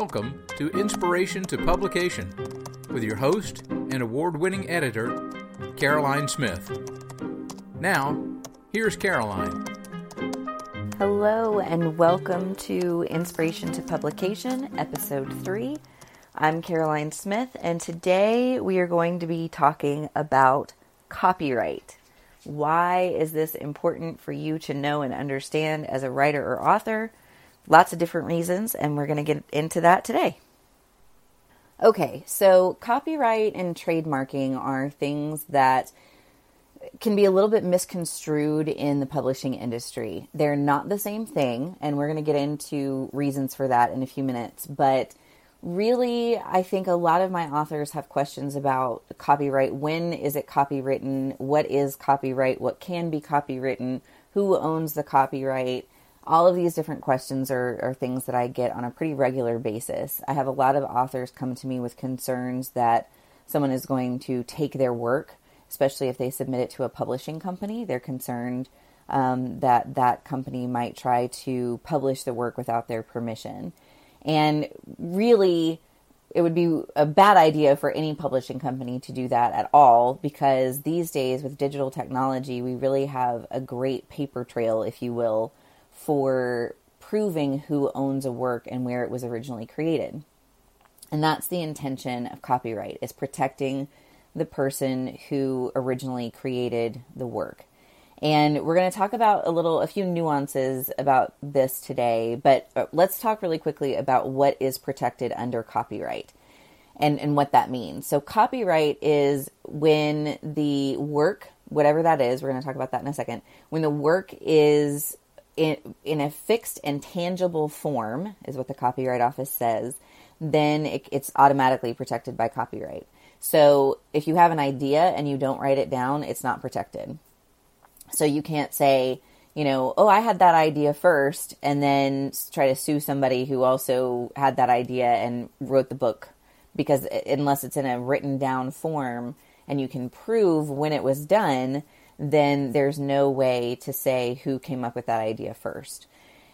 Welcome to Inspiration to Publication with your host and award winning editor, Caroline Smith. Now, here's Caroline. Hello, and welcome to Inspiration to Publication, Episode 3. I'm Caroline Smith, and today we are going to be talking about copyright. Why is this important for you to know and understand as a writer or author? Lots of different reasons, and we're going to get into that today. Okay, so copyright and trademarking are things that can be a little bit misconstrued in the publishing industry. They're not the same thing, and we're going to get into reasons for that in a few minutes. But really, I think a lot of my authors have questions about copyright. When is it copywritten? What is copyright? What can be copywritten? Who owns the copyright? All of these different questions are, are things that I get on a pretty regular basis. I have a lot of authors come to me with concerns that someone is going to take their work especially if they submit it to a publishing company. They're concerned um, that that company might try to publish the work without their permission. And really, it would be a bad idea for any publishing company to do that at all because these days, with digital technology, we really have a great paper trail, if you will, for proving who owns a work and where it was originally created. And that's the intention of copyright is protecting the person who originally created the work. And we're going to talk about a little, a few nuances about this today, but uh, let's talk really quickly about what is protected under copyright and, and what that means. So, copyright is when the work, whatever that is, we're going to talk about that in a second, when the work is in, in a fixed and tangible form, is what the Copyright Office says, then it, it's automatically protected by copyright. So if you have an idea and you don't write it down, it's not protected. So you can't say, you know, oh, I had that idea first, and then try to sue somebody who also had that idea and wrote the book. Because uh, unless it's in a written down form and you can prove when it was done, then there's no way to say who came up with that idea first.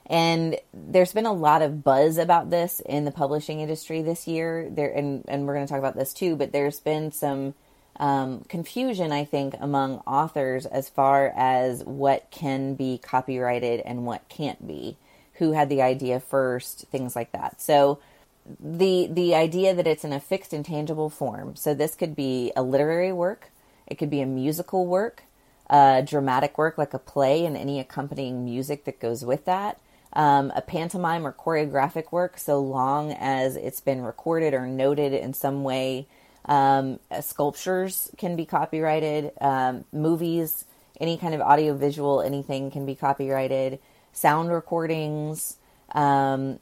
And there's been a lot of buzz about this in the publishing industry this year. There, and, and we're going to talk about this too, but there's been some um, confusion, I think, among authors as far as what can be copyrighted and what can't be, who had the idea first, things like that. So, the the idea that it's in a fixed and tangible form. So this could be a literary work, it could be a musical work, a dramatic work like a play and any accompanying music that goes with that um, a pantomime or choreographic work, so long as it's been recorded or noted in some way. Um, uh, sculptures can be copyrighted. Um, movies, any kind of audiovisual, anything can be copyrighted. Sound recordings, um,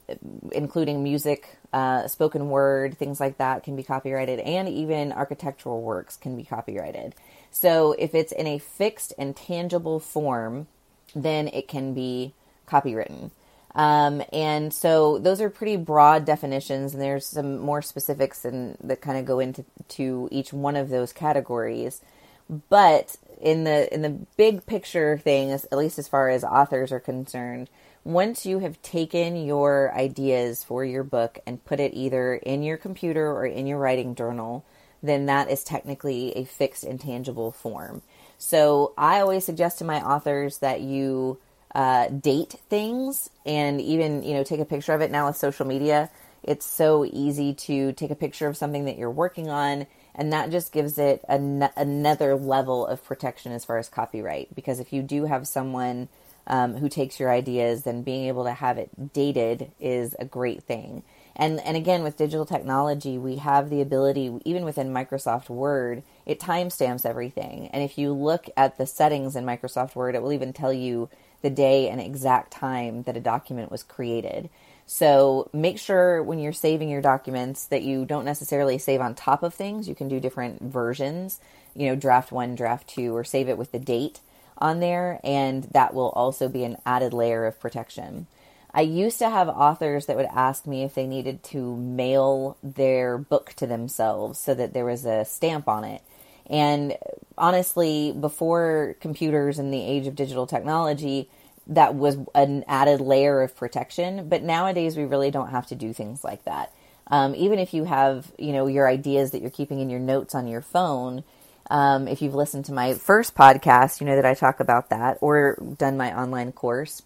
including music, uh, spoken word, things like that can be copyrighted, and even architectural works can be copyrighted. So if it's in a fixed and tangible form, then it can be copywritten. Um, and so those are pretty broad definitions, and there's some more specifics and that kind of go into to each one of those categories. But in the in the big picture thing, at least as far as authors are concerned, once you have taken your ideas for your book and put it either in your computer or in your writing journal, then that is technically a fixed and tangible form. So I always suggest to my authors that you uh, date things and even you know take a picture of it. Now with social media it's so easy to take a picture of something that you're working on and that just gives it an- another level of protection as far as copyright. Because if you do have someone um, who takes your ideas then being able to have it dated is a great thing and and again with digital technology we have the ability even within microsoft word it timestamps everything and if you look at the settings in microsoft word it will even tell you the day and exact time that a document was created. So make sure when you're saving your documents that you don't necessarily save on top of things. You can do different versions, you know, draft one, draft two, or save it with the date on there, and that will also be an added layer of protection. I used to have authors that would ask me if they needed to mail their book to themselves so that there was a stamp on it. And honestly, before computers and the age of digital technology, that was an added layer of protection. But nowadays, we really don't have to do things like that. Um, even if you have, you know, your ideas that you're keeping in your notes on your phone, um, if you've listened to my first podcast, you know that I talk about that or done my online course.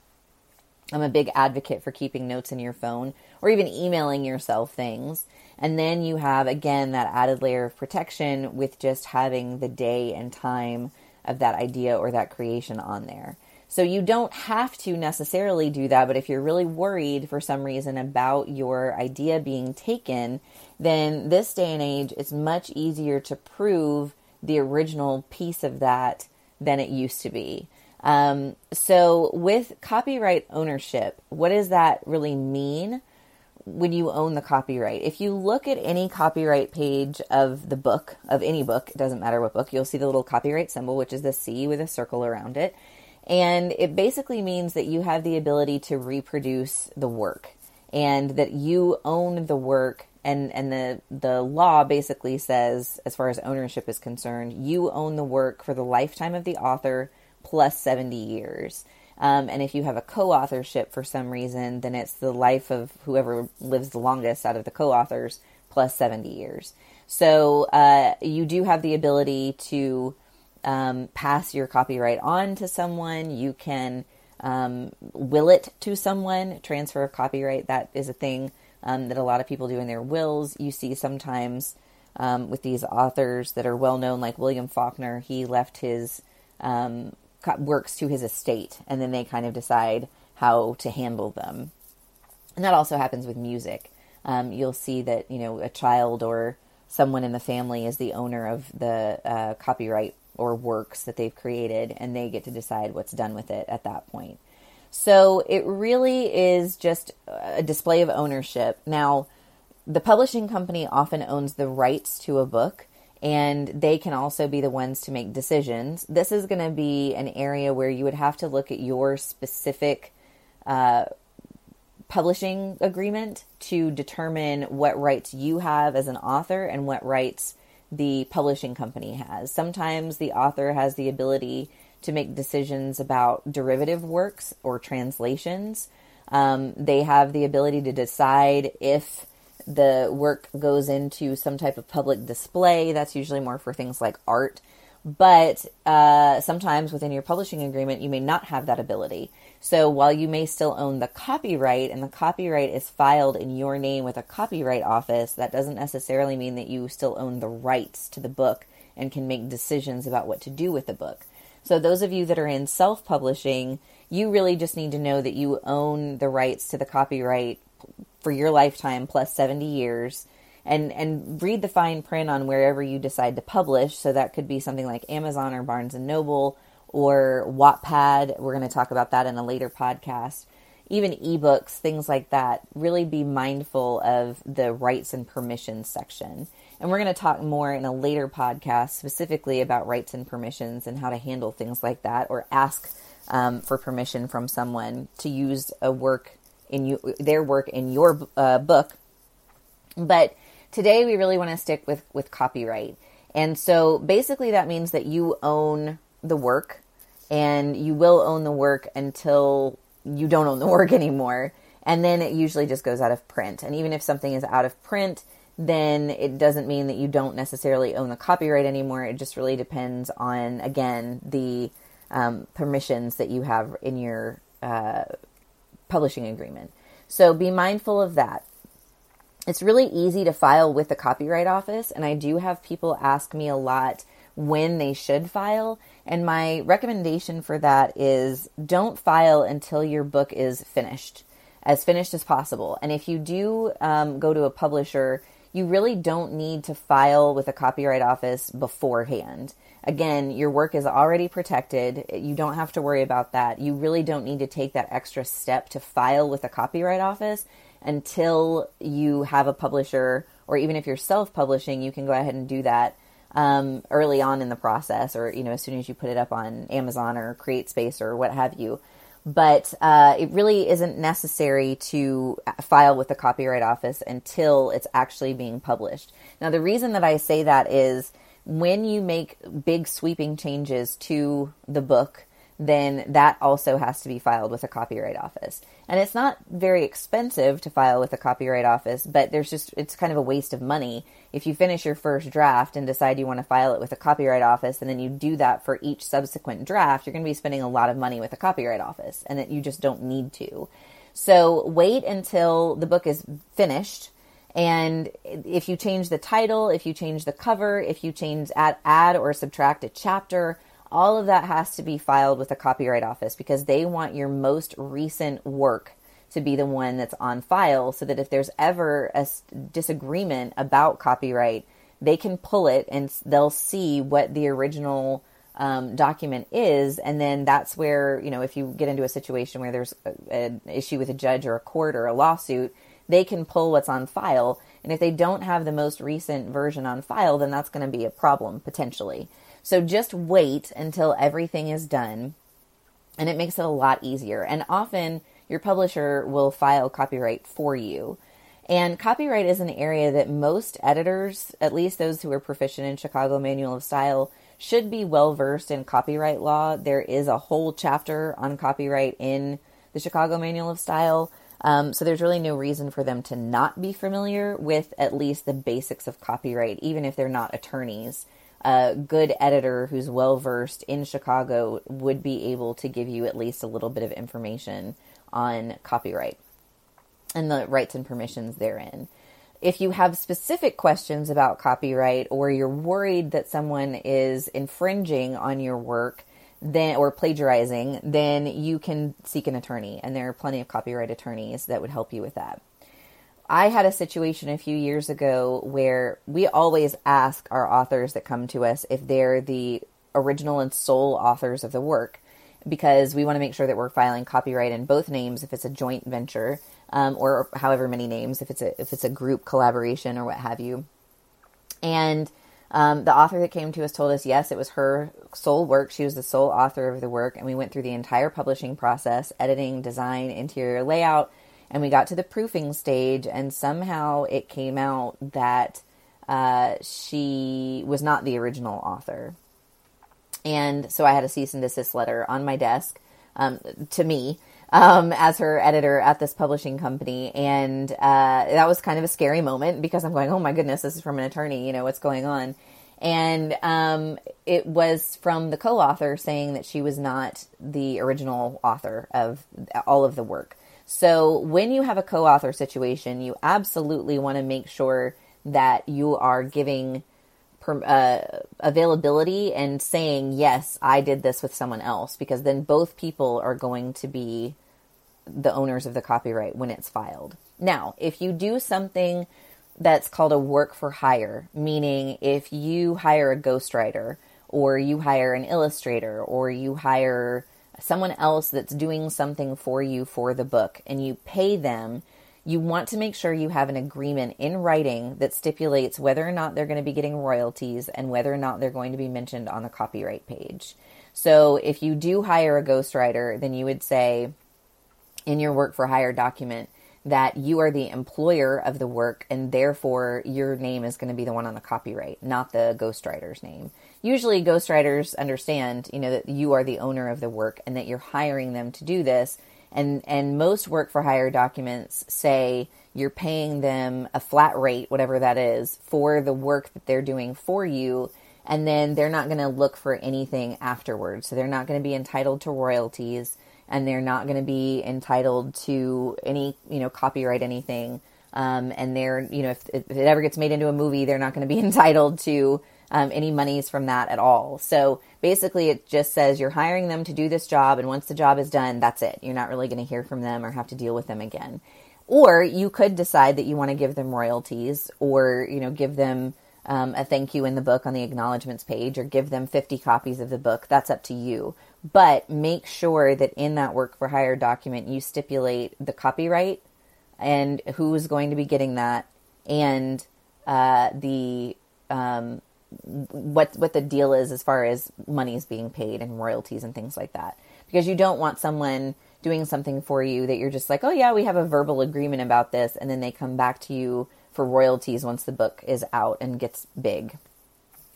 I'm a big advocate for keeping notes in your phone or even emailing yourself things. And then you have, again, that added layer of protection with just having the day and time of that idea or that creation on there. So you don't have to necessarily do that, but if you're really worried for some reason about your idea being taken, then this day and age, it's much easier to prove the original piece of that than it used to be. Um, so, with copyright ownership, what does that really mean when you own the copyright? If you look at any copyright page of the book, of any book, it doesn't matter what book, you'll see the little copyright symbol, which is the C with a circle around it. And it basically means that you have the ability to reproduce the work and that you own the work and and the the law basically says as far as ownership is concerned you own the work for the lifetime of the author plus 70 years. Um, and if you have a co-authorship for some reason then it's the life of whoever lives the longest out of the co-authors plus 70 years. So uh, you do have the ability to um, pass your copyright on to someone. You can um, will it to someone transfer of copyright. That is a thing um, that a lot of people do in their wills. You see sometimes um, with these authors that are well known, like William Faulkner, he left his um, works to his estate, and then they kind of decide how to handle them. And that also happens with music. Um, you'll see that you know a child or someone in the family is the owner of the uh, copyright or works that they've created, and they get to decide what's done with it at that point. So it really is just a display of ownership. Now, the publishing company often owns the rights to a book and they can also be the ones to make decisions. This is going to be an area where you would have to look at your specific uh, publishing agreement to determine what rights you have as an author and what rights the publishing company has. Sometimes the author has the ability to make decisions about derivative works or translations. Um, they have the ability to decide if the work goes into some type of public display. That's usually more for things like art. But uh, sometimes within your publishing agreement, you may not have that ability. So while you may still own the copyright and the copyright is filed in your name with a copyright office, that doesn't necessarily mean that you still own the rights to the book and can make decisions about what to do with the book. So, those of you that are in self publishing, you really just need to know that you own the rights to the copyright for your lifetime plus 70 years. And, and read the fine print on wherever you decide to publish. So that could be something like Amazon or Barnes and Noble or Wattpad. We're going to talk about that in a later podcast. Even ebooks, things like that. Really be mindful of the rights and permissions section. And we're going to talk more in a later podcast specifically about rights and permissions and how to handle things like that or ask um, for permission from someone to use a work in you, their work in your uh, book. But today we really want to stick with, with copyright. And so basically that means that you own the work and you will own the work until you don't own the work anymore. And then it usually just goes out of print. And even if something is out of print, then it doesn't mean that you don't necessarily own the copyright anymore. It just really depends on, again, the um, permissions that you have in your uh, publishing agreement. So be mindful of that. It's really easy to file with the Copyright Office, and I do have people ask me a lot when they should file. And my recommendation for that is don't file until your book is finished, as finished as possible. And if you do um, go to a publisher, you really don't need to file with a copyright office beforehand. Again, your work is already protected. You don't have to worry about that. You really don't need to take that extra step to file with a copyright office until you have a publisher, or even if you're self publishing, you can go ahead and do that um, early on in the process, or you know, as soon as you put it up on Amazon or CreateSpace or what have you but uh, it really isn't necessary to file with the Copyright Office until it's actually being published. Now, the reason that I say that is when you make big sweeping changes to the book, then that also has to be filed with a copyright office. And it's not very expensive to file with a copyright office, but there's just, it's kind of a waste of money. If you finish your first draft and decide you want to file it with a copyright office, and then you do that for each subsequent draft, you're going to be spending a lot of money with a copyright office, and that you just don't need to. So wait until the book is finished. And if you change the title, if you change the cover, if you change add, add or subtract a chapter, all of that has to be filed with the Copyright Office because they want your most recent work to be the one that's on file so that if there's ever a disagreement about copyright, they can pull it and they'll see what the original um, document is. And then that's where, you know, if you get into a situation where there's an issue with a judge or a court or a lawsuit, they can pull what's on file. And if they don't have the most recent version on file, then that's going to be a problem potentially. So just wait until everything is done and it makes it a lot easier. And often your publisher will file copyright for you. And copyright is an area that most editors, at least those who are proficient in Chicago Manual of Style, should be well versed in copyright law. There is a whole chapter on copyright in the Chicago Manual of Style. Um, so there's really no reason for them to not be familiar with at least the basics of copyright, even if they're not attorneys a good editor who's well versed in Chicago would be able to give you at least a little bit of information on copyright and the rights and permissions therein. If you have specific questions about copyright or you're worried that someone is infringing on your work, then or plagiarizing, then you can seek an attorney and there are plenty of copyright attorneys that would help you with that. I had a situation a few years ago where we always ask our authors that come to us if they're the original and sole authors of the work because we want to make sure that we're filing copyright in both names if it's a joint venture um, or however many names if it's a if it's a group collaboration or what have you. And um, the author that came to us told us yes, it was her sole work. She was the sole author of the work, and we went through the entire publishing process: editing, design, interior layout and we got to the proofing stage, and somehow it came out that uh, she was not the original author. And so I had a cease and desist letter on my desk um, to me um, as her editor at this publishing company. And uh, that was kind of a scary moment because I'm going, oh my goodness, this is from an attorney, you know, what's going on? And um, it was from the co author saying that she was not the original author of all of the work. So when you have a co-author situation, you absolutely want to make sure that you are giving per, uh, availability and saying, yes, I did this with someone else, because then both people are going to be the owners of the copyright when it's filed. Now, if you do something that's called a work for hire, meaning if you hire a ghostwriter or you hire an illustrator or you hire someone else that's doing something for you for the book and you pay them, you want to make sure you have an agreement in writing that stipulates whether or not they're going to be getting royalties and whether or not they're going to be mentioned on the copyright page. So if you do hire a ghostwriter, then you would say in your work for hire document, that you are the employer of the work and therefore your name is going to be the one on the copyright, not the ghostwriter's name. Usually ghostwriters understand, you know, that you are the owner of the work and that you're hiring them to do this. And and most work for hire documents say you're paying them a flat rate, whatever that is, for the work that they're doing for you and then they're not going to look for anything afterwards. So they're not going to be entitled to royalties and they're not going to be entitled to any, you know, copyright anything. Um, and they're, you know, if, if, it ever gets made into a movie, they're not going to be entitled to um, any monies from that at all. So basically, it just says you're hiring them to do this job, and once the job is done, that's it. You're not really going to hear from them or have to deal with them again. Or you could decide that you want to give them royalties, or you know, give them um, a thank you in the book on the acknowledgments page, or give them 50 copies of the book. That's up to you but make sure that in that work for hire document you stipulate the copyright and who is going to be getting that and uh, the um, what what the deal is as far as money is being paid and royalties and things like that. Because you don't want someone doing something for you that you're just like oh yeah we have a verbal agreement about this and then they come back to you for royalties once the book is out and gets big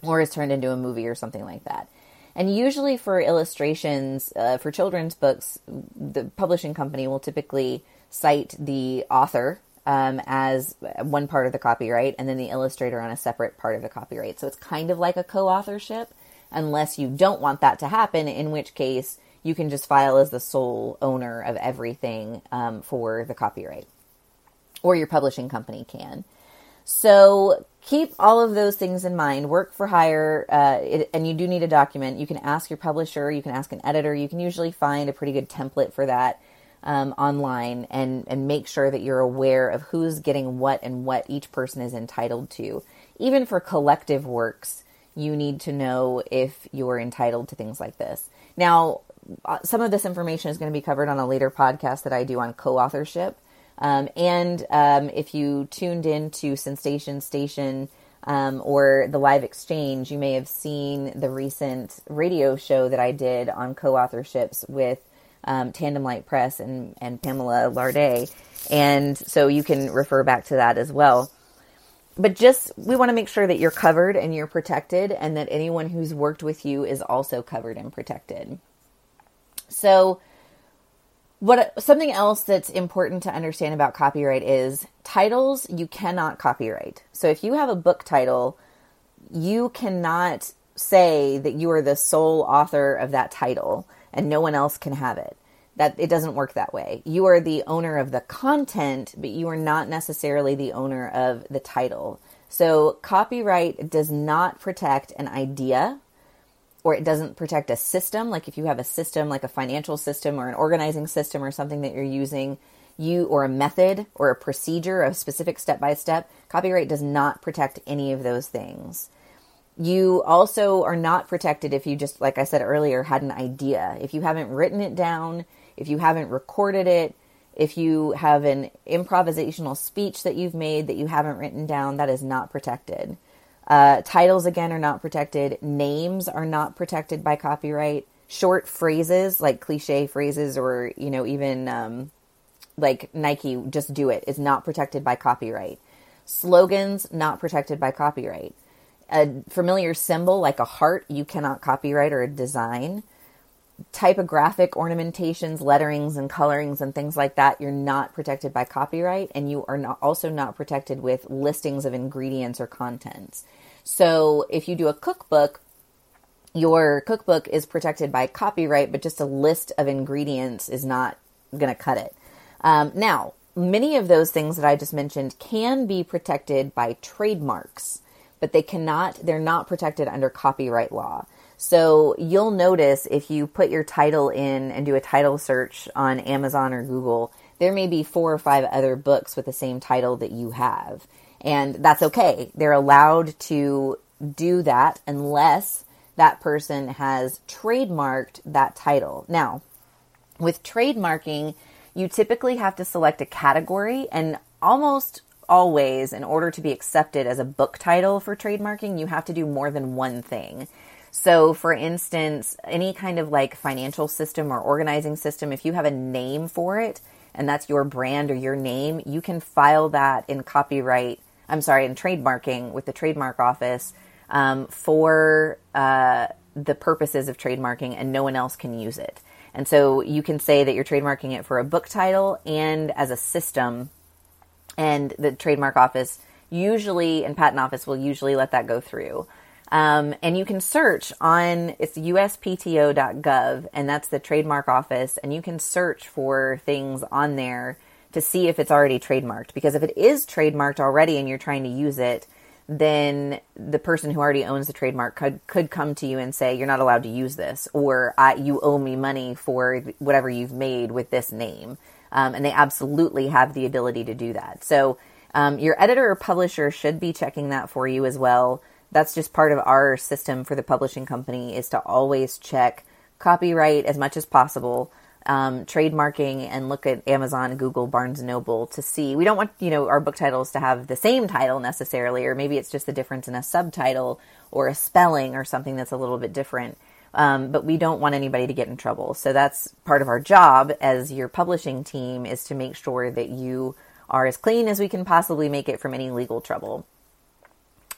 or is turned into a movie or something like that. And usually for illustrations, uh, for children's books, the publishing company will typically cite the author um, as one part of the copyright and then the illustrator on a separate part of the copyright. So it's kind of like a co authorship, unless you don't want that to happen, in which case you can just file as the sole owner of everything um, for the copyright, or your publishing company can. So keep all of those things in mind. Work for hire, uh, it, and you do need a document. You can ask your publisher, you can ask an editor. You can usually find a pretty good template for that um, online, and and make sure that you're aware of who's getting what and what each person is entitled to. Even for collective works, you need to know if you're entitled to things like this. Now, uh, some of this information is going to be covered on a later podcast that I do on co-authorship. Um, and um, if you tuned in to Sensation Station um, or the live exchange, you may have seen the recent radio show that I did on co-authorships with um, Tandem Light Press and, and Pamela Larday. And so you can refer back to that as well. But just, we want to make sure that you're covered and you're protected, and that anyone who's worked with you is also covered and protected. So, what something else that's important to understand about copyright is titles you cannot copyright. So if you have a book title, you cannot say that you are the sole author of that title and no one else can have it. That it doesn't work that way. You are the owner of the content, but you are not necessarily the owner of the title. So copyright does not protect an idea or it doesn't protect a system. Like if you have a system, like a financial system or an organizing system or something that you're using, you or a method or a procedure, a specific step by step, copyright does not protect any of those things. You also are not protected if you just, like I said earlier, had an idea. If you haven't written it down, if you haven't recorded it, if you have an improvisational speech that you've made that you haven't written down, that is not protected. Uh, titles, again, are not protected. Names are not protected by copyright. Short phrases, like cliche phrases, or, you know, even um, like Nike, just do it, is not protected by copyright. Slogans, not protected by copyright. A familiar symbol like a heart, you cannot copyright or a design. Typographic ornamentations, letterings, and colorings, and things like that, you're not protected by copyright, and you are not, also not protected with listings of ingredients or contents. So if you do a cookbook, your cookbook is protected by copyright, but just a list of ingredients is not going to cut it. Um, now, many of those things that I just mentioned can be protected by trademarks, but they cannot, they're not protected under copyright law. So you'll notice if you put your title in and do a title search on Amazon or Google, there may be four or five other books with the same title that you have. And that's okay. They're allowed to do that unless that person has trademarked that title. Now, with trademarking, you typically have to select a category and almost always in order to be accepted as a book title for trademarking, you have to do more than one thing. So, for instance, any kind of like financial system or organizing system, if you have a name for it and that's your brand or your name, you can file that in copyright I'm sorry, in trademarking with the trademark office um, for uh, the purposes of trademarking, and no one else can use it. And so you can say that you're trademarking it for a book title and as a system, and the trademark office usually and patent office will usually let that go through. Um, and you can search on it's uspto.gov, and that's the trademark office, and you can search for things on there to see if it's already trademarked. Because if it is trademarked already and you're trying to use it, then the person who already owns the trademark could could come to you and say you're not allowed to use this, or you owe me money for whatever you've made with this name. Um, and they absolutely have the ability to do that. So um, your editor or publisher should be checking that for you as well. That's just part of our system for the publishing company is to always check copyright as much as possible um, trademarking and look at Amazon, Google, Barnes and Noble to see. We don't want you know our book titles to have the same title necessarily, or maybe it's just the difference in a subtitle or a spelling or something that's a little bit different. Um, but we don't want anybody to get in trouble. So that's part of our job as your publishing team is to make sure that you are as clean as we can possibly make it from any legal trouble.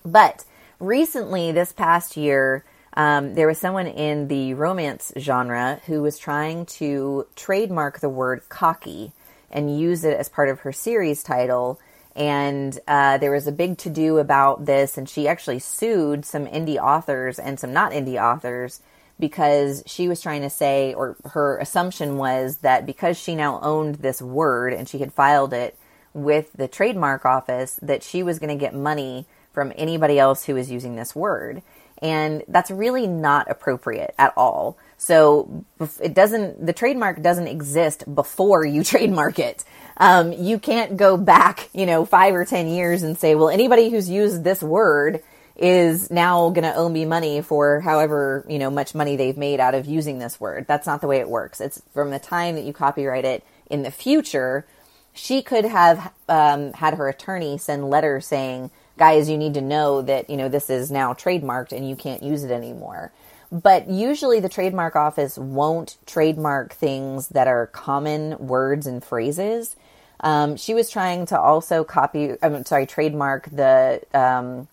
But recently, this past year, Um, there was someone in the romance genre who was trying to trademark the word cocky and use it as part of her series title. And uh, there was a big to do about this, and she actually sued some indie authors and some not indie authors because she was trying to say, or her assumption was that because she now owned this word and she had filed it with the trademark office, that she was going to get money from anybody else who was using this word. And that's really not appropriate at all. So it doesn't, the trademark doesn't exist before you trademark it. Um, you can't go back, you know, five or 10 years and say, well, anybody who's used this word is now going to owe me money for however, you know, much money they've made out of using this word. That's not the way it works. It's from the time that you copyright it in the future. She could have um, had her attorney send letters saying, guys, you need to know that, you know, this is now trademarked and you can't use it anymore. But usually the trademark office won't trademark things that are common words and phrases. Um, she was trying to also copy, I'm sorry, trademark the um,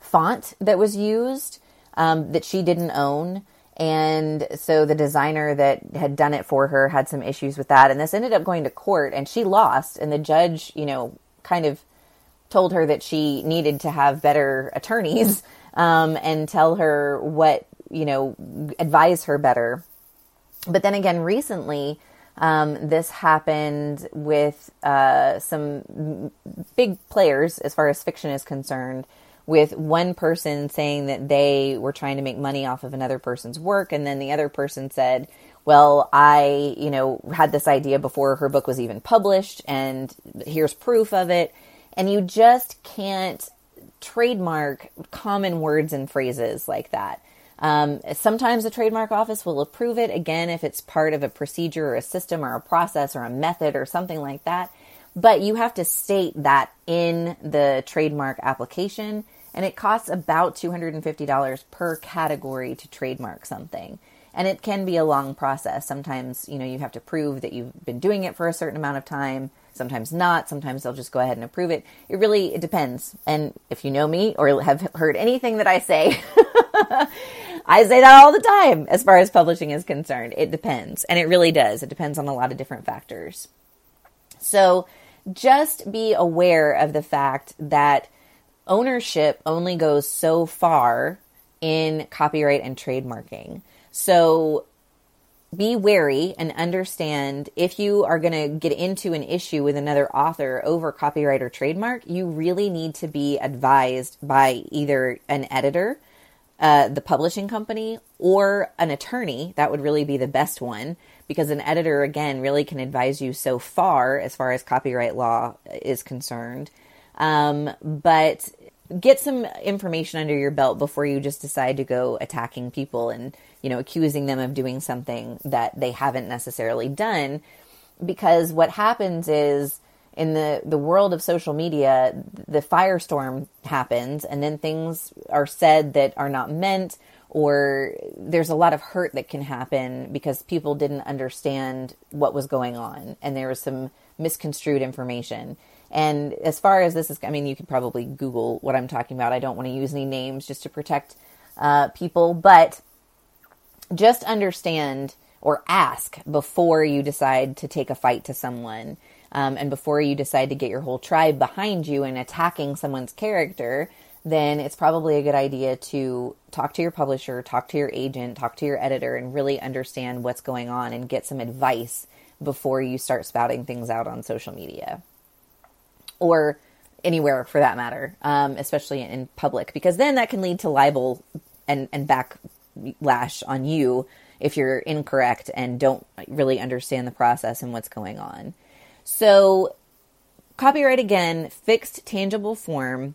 font that was used um, that she didn't own. And so the designer that had done it for her had some issues with that. And this ended up going to court and she lost. And the judge, you know, kind of told her that she needed to have better attorneys um, and tell her what, you know, advise her better. But then again, recently, um, this happened with uh, some big players as far as fiction is concerned, with one person saying that they were trying to make money off of another person's work, and then the other person said, well, I, you know, had this idea before her book was even published, and here's proof of it. And you just can't trademark common words and phrases like that. Um, sometimes the trademark office will approve it again if it's part of a procedure or a system or a process or a method or something like that. But you have to state that in the trademark application, and it costs about $250 per category to trademark something. And it can be a long process. Sometimes, you know, you have to prove that you've been doing it for a certain amount of time sometimes not sometimes they'll just go ahead and approve it. It really it depends. And if you know me or have heard anything that i say i say that all the time as far as publishing is concerned. It depends. And it really does. It depends on a lot of different factors. So just be aware of the fact that ownership only goes so far in copyright and trademarking. So be wary and understand if you are going to get into an issue with another author over copyright or trademark, you really need to be advised by either an editor, uh, the publishing company, or an attorney. That would really be the best one because an editor, again, really can advise you so far as far as copyright law is concerned. Um, but get some information under your belt before you just decide to go attacking people and you know accusing them of doing something that they haven't necessarily done. Because what happens is in the the world of social media the firestorm happens and then things are said that are not meant or there's a lot of hurt that can happen because people didn't understand what was going on and there was some misconstrued information and as far as this is, I mean, you could probably Google what I'm talking about. I don't want to use any names just to protect uh, people, but just understand or ask before you decide to take a fight to someone. Um, and before you decide to get your whole tribe behind you and attacking someone's character, then it's probably a good idea to talk to your publisher, talk to your agent, talk to your editor, and really understand what's going on and get some advice before you start spouting things out on social media or anywhere for that matter, um, especially in public, because then that can lead to libel and, and backlash on you if you're incorrect and don't really understand the process and what's going on. So, copyright again, fixed tangible form.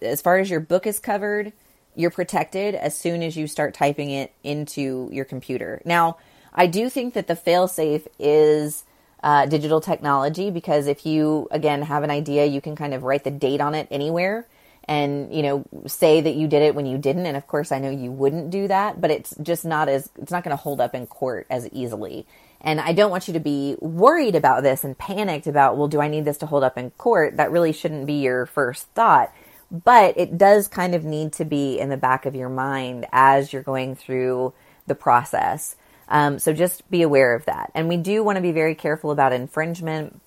As far as your book is covered, you're protected as soon as you start typing it into your computer. Now, I do think that the failsafe is uh, digital technology because if you again have an idea you can kind of write the date on it anywhere and you know say that you did it when you didn't. And of course i know you wouldn't do that but it's just not as it's not going to hold up in court as easily. And i don't want you to be worried about this and panicked about well do i need this to hold up in court? That really shouldn't be your first thought. But it does kind of need to be in the back of your mind as you're going through the process. Um, so just be aware of that. And we do want to be very careful about infringement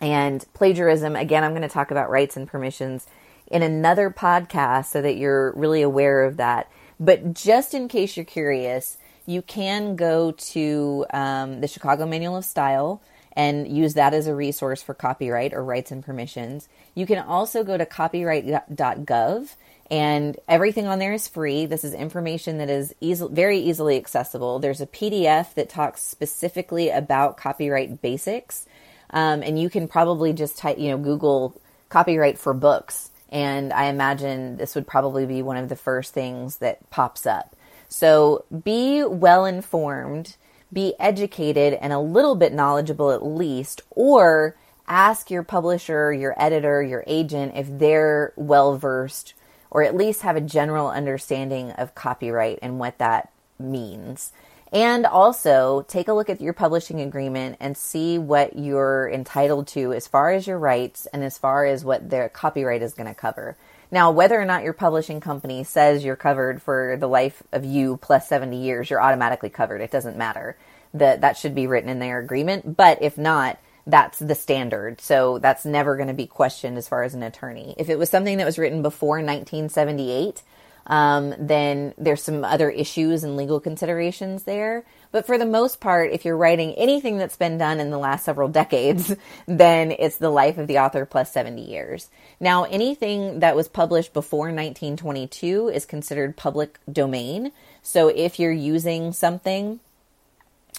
and plagiarism. Again, I'm going to talk about rights and permissions in another podcast so that you're really aware of that. But just in case you're curious, you can go to um, the Chicago Manual of Style and use that as a resource for copyright or rights and permissions. You can also go to copyright.gov and everything on there is free. This is information that is easy, very easily accessible. There's a PDF that talks specifically about copyright basics, um, and you can probably just type, you know, Google copyright for books, and I imagine this would probably be one of the first things that pops up. So be well informed, be educated, and a little bit knowledgeable at least, or ask your publisher, your editor, your agent if they're well versed or at least have a general understanding of copyright and what that means. And also take a look at your publishing agreement and see what you're entitled to as far as your rights and as far as what their copyright is going to cover. Now, whether or not your publishing company says you're covered for the life of you plus 70 years, you're automatically covered. It doesn't matter. That that should be written in their agreement, but if not, that's the standard. So that's never going to be questioned as far as an attorney. If it was something that was written before 1978, um, then there's some other issues and legal considerations there. But for the most part, if you're writing anything that's been done in the last several decades, then it's the life of the author plus 70 years. Now, anything that was published before 1922 is considered public domain. So if you're using something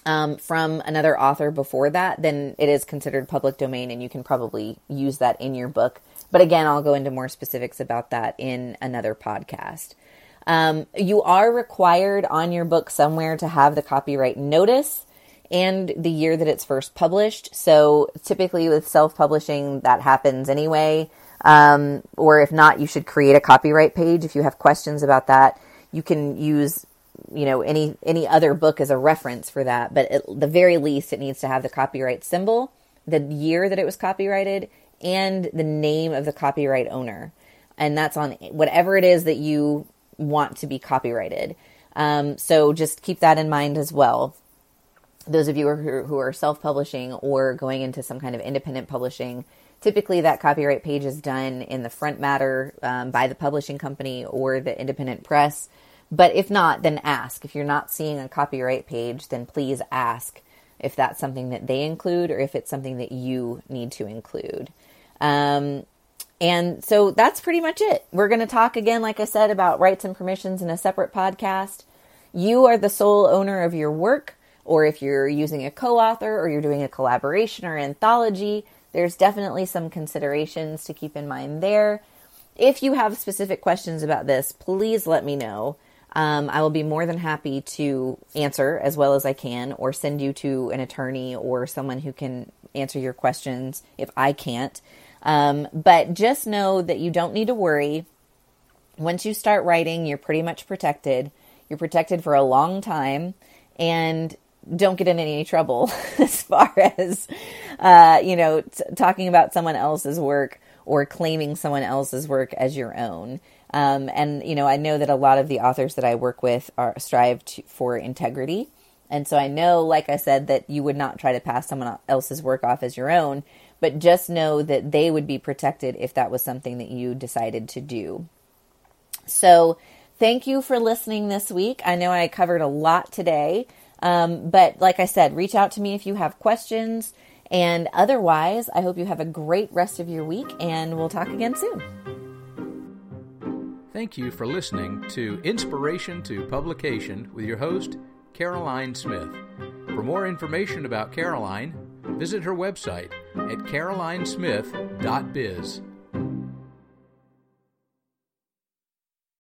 um, from another author before that, then it is considered public domain and you can probably use that in your book. But again, I'll go into more specifics about that in another podcast. Um, you are required on your book somewhere to have the copyright notice and the year that it's first published. So typically with self publishing, that happens anyway. Um, or if not, you should create a copyright page. If you have questions about that, you can use you know any any other book as a reference for that but at the very least it needs to have the copyright symbol the year that it was copyrighted and the name of the copyright owner. And that's on whatever it is that you want to be copyrighted. Um, so just keep that in mind as well. Those of you who, who are self-publishing or going into some kind of independent publishing typically that copyright page is done in the front matter um, by the publishing company or the independent press but if not, then ask. If you're not seeing a copyright page, then please ask if that's something that they include or if it's something that you need to include. Um, and so that's pretty much it. We're going to talk again, like I said, about rights and permissions in a separate podcast. You are the sole owner of your work, or if you're using a co author or you're doing a collaboration or anthology, there's definitely some considerations to keep in mind there. If you have specific questions about this, please let me know. Um, I will be more than happy to answer as well as I can, or send you to an attorney or someone who can answer your questions if I can't. Um, but just know that you don't need to worry. Once you start writing, you're pretty much protected. You're protected for a long time, and don't get in any trouble as far as uh, you know t- talking about someone else's work or claiming someone else's work as your own. Um, and you know, I know that a lot of the authors that I work with are strive to, for integrity. And so I know, like I said, that you would not try to pass someone else's work off as your own, but just know that they would be protected if that was something that you decided to do. So thank you for listening this week. I know I covered a lot today, um, but like I said, reach out to me if you have questions. And otherwise, I hope you have a great rest of your week, and we'll talk again soon. Thank you for listening to Inspiration to Publication with your host, Caroline Smith. For more information about Caroline, visit her website at carolinesmith.biz.